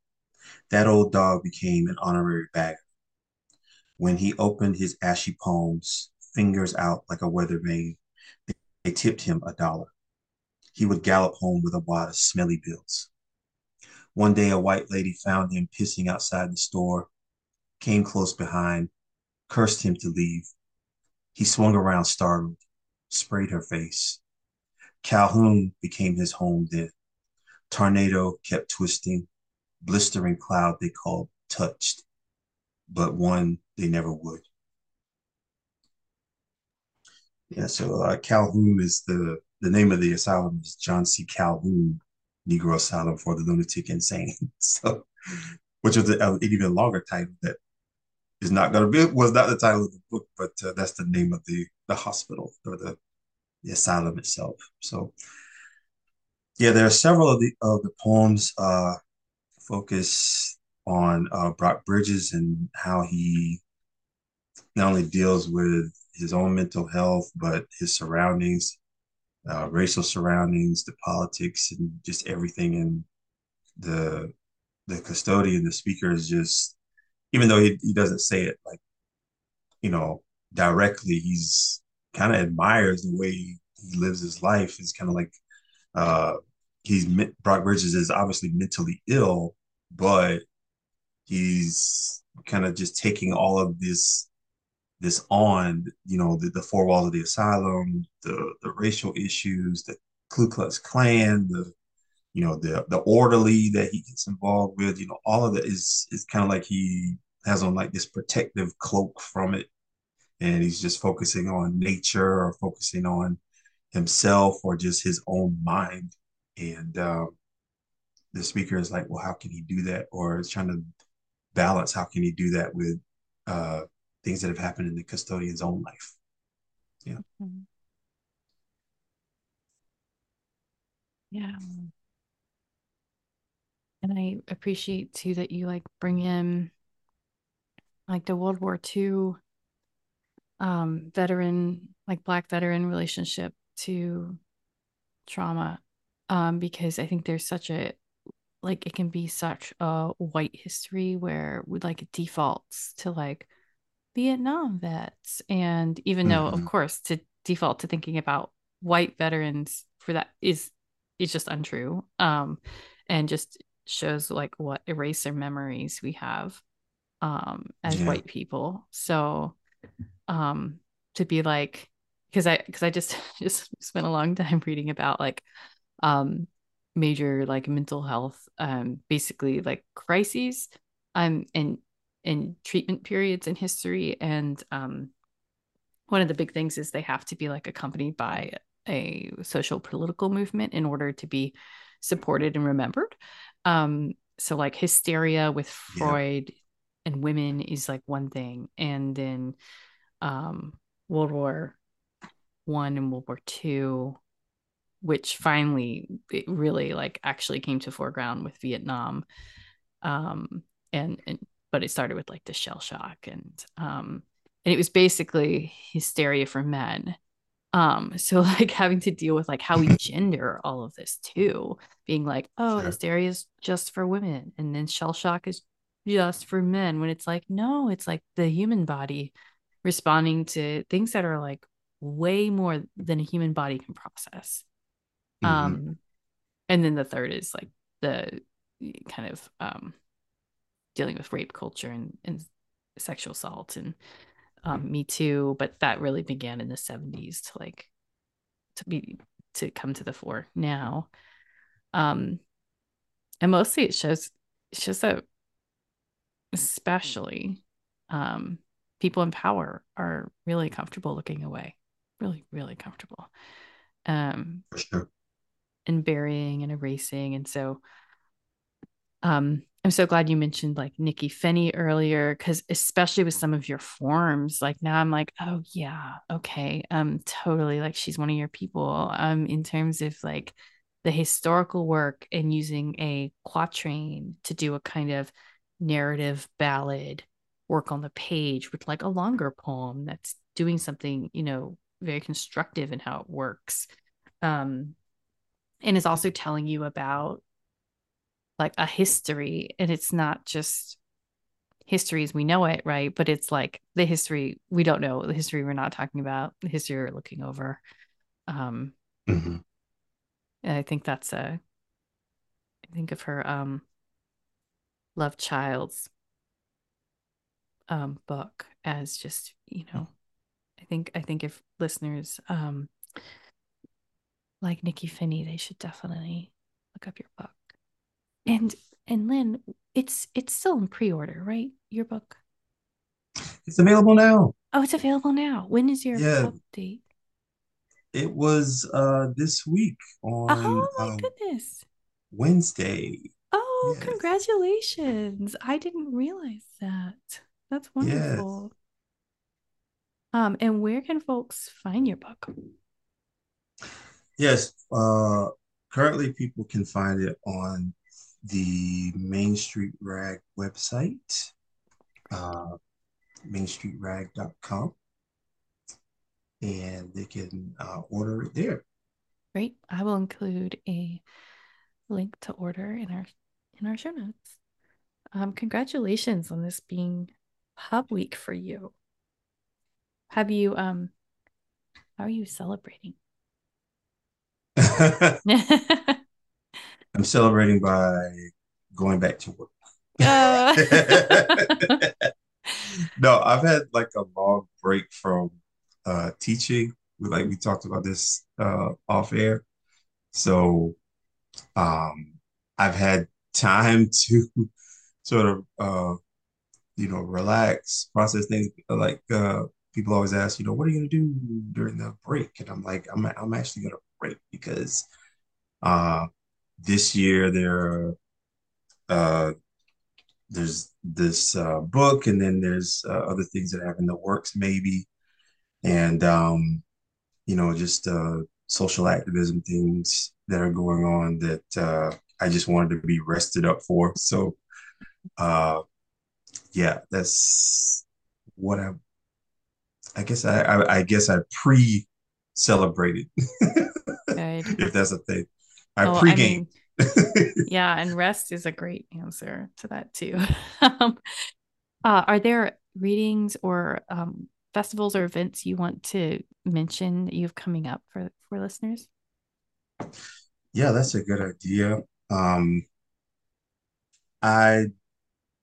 That old dog became an honorary bagger. When he opened his ashy palms, fingers out like a weather vane, they tipped him a dollar. He would gallop home with a wad of smelly bills. One day, a white lady found him pissing outside the store, came close behind, cursed him to leave. He swung around startled, sprayed her face. Calhoun became his home then. Tornado kept twisting, blistering cloud they called touched, but one they never would. Yeah, so uh, Calhoun is the the name of the asylum is John C. Calhoun Negro Asylum for the Lunatic Insane. so, which is an even longer title that is not going to be was not the title of the book, but uh, that's the name of the the hospital or the the asylum itself. So, yeah, there are several of the of the poems uh, focus on uh, Brock Bridges and how he not only deals with his own mental health, but his surroundings, uh, racial surroundings, the politics, and just everything. And the the custodian, the speaker, is just even though he, he doesn't say it like you know directly, he's kind of admires the way he lives his life. He's kind of like uh, he's Brock Bridges is obviously mentally ill, but he's kind of just taking all of this this on, you know, the, the four walls of the asylum, the the racial issues, the Ku Klux Klan, the you know, the the orderly that he gets involved with, you know, all of that is is kind of like he has on like this protective cloak from it. And he's just focusing on nature or focusing on himself or just his own mind. And um, the speaker is like, well, how can he do that? Or is trying to balance how can he do that with uh, things that have happened in the custodian's own life. Yeah. Mm-hmm. Yeah. And I appreciate too that you like bring in like the World War II um veteran, like black veteran relationship to trauma. Um, because I think there's such a like it can be such a white history where we like defaults to like Vietnam vets. And even mm-hmm. though, of mm-hmm. course, to default to thinking about white veterans for that is is just untrue. Um, and just shows like what eraser memories we have um as yeah. white people. So um to be like because I because I just just spent a long time reading about like um major like mental health um basically like crises um and in treatment periods in history and um one of the big things is they have to be like accompanied by a social political movement in order to be supported and remembered um so like hysteria with freud yeah. and women is like one thing and then um world war one and world war two which finally it really like actually came to foreground with Vietnam. Um, and, and but it started with like the shell shock and um and it was basically hysteria for men. Um, so like having to deal with like how we gender all of this too, being like, oh, sure. hysteria is just for women, and then shell shock is just for men, when it's like, no, it's like the human body responding to things that are like way more than a human body can process. Mm-hmm. Um, and then the third is like the kind of um, dealing with rape culture and, and sexual assault and um, Me Too, but that really began in the 70s to like to be to come to the fore now. Um, and mostly it shows it's just that especially um people in power are really comfortable looking away. Really, really comfortable. Um For sure. and burying and erasing. And so um I'm so glad you mentioned like Nikky Finney earlier, because especially with some of your forms, like now I'm like, oh yeah, okay. Um, totally like she's one of your people. Um, in terms of like the historical work and using a quatrain to do a kind of narrative ballad work on the page with like a longer poem that's doing something, you know, very constructive in how it works. Um, and is also telling you about like a history and it's not just history as we know it, right? But it's like the history we don't know, the history we're not talking about, the history we're looking over. Um, hmm and I think that's a, I think of her um, Love Child's um, book as just, you know, I think I think if listeners um, like Nikky Finney, they should definitely look up your book. And and Len, it's it's still in pre-order, right? Your book. It's available now. Oh, it's available now. When is your Yeah, update? it was uh this week on Oh my uh, goodness. Wednesday. Oh, Yes. congratulations. I didn't realize that. That's Yes. wonderful. Um, and where can folks find your book? Yes. Uh currently people can find it on the Main Street Rag website, uh mainstreetrag.com, and they can uh, order it there. Great. I will include a link to order in our in our show notes. Um, congratulations on this being Pub Week for you. Have you um how are you celebrating? I'm celebrating by going back to work. Uh, No, I've had like a long break from uh teaching. We like we talked about this uh off air. So um I've had time to sort of uh you know relax, process things like uh people always ask, you know, what are you gonna do during the break? And I'm like, I'm I'm actually gonna break because uh this year there uh there's this uh, book, and then there's uh, other things that have in the works, maybe, and um, you know, just uh, social activism things that are going on that uh, I just wanted to be rested up for. So, uh, yeah, that's what I. I guess I. I, I guess I pre-celebrated, if that's a thing. I Oh, I pre-gamed. mean, yeah, and rest is a great answer to that too. Um, uh, are there readings or um, festivals or events you want to mention that you have coming up for for listeners? yeah, that's a good idea. Um, I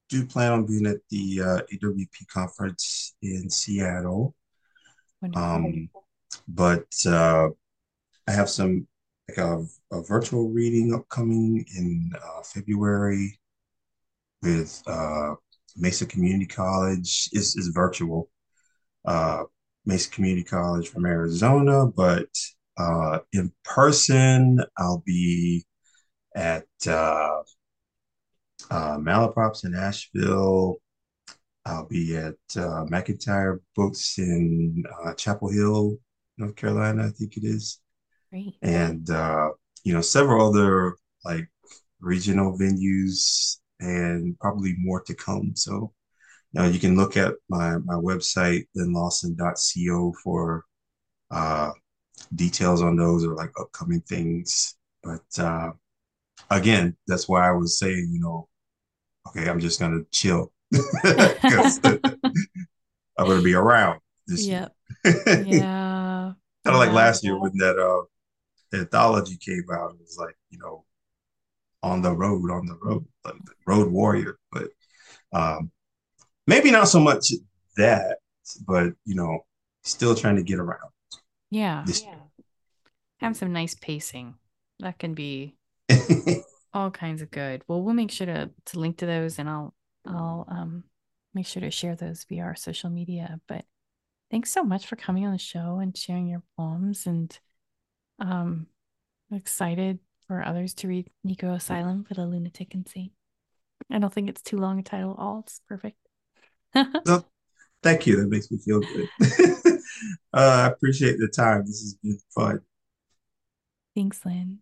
do plan on being at the uh, AWP conference in Seattle. Um, but uh, I have some like a, a virtual reading upcoming in uh, February with uh, Mesa Community College. It's, it's virtual. Uh, Mesa Community College from Arizona, but uh, in person, I'll be at uh, uh, Malaprops in Asheville. I'll be at uh, McIntyre Books in uh, Chapel Hill, North Carolina, I think it is, Great. and uh, you know several other like regional venues, and probably more to come. So you know you can look at my my website lenlawson.co for uh, details on those or like upcoming things. But uh, again, that's why I was saying, you know, okay, I'm just gonna chill because I'm to be around this. Yep. kind Yeah. of like last year when that uh anthology came out. It was like you know on the road, on the road, like the road warrior. But um, maybe not so much that, but you know, still trying to get around Yeah. this year. Have some nice pacing. That can be All kinds of good. Well, we'll make sure to to link to those and I'll I'll um make sure to share those via our social media. But thanks so much for coming on the show and sharing your poems and um I'm excited for others to read Negro Asylum for the Lunatic and Insane. I don't think it's too long a title at all. It's perfect. so, thank you. That makes me feel good. uh, I appreciate the time. This has been fun. Thanks, Len.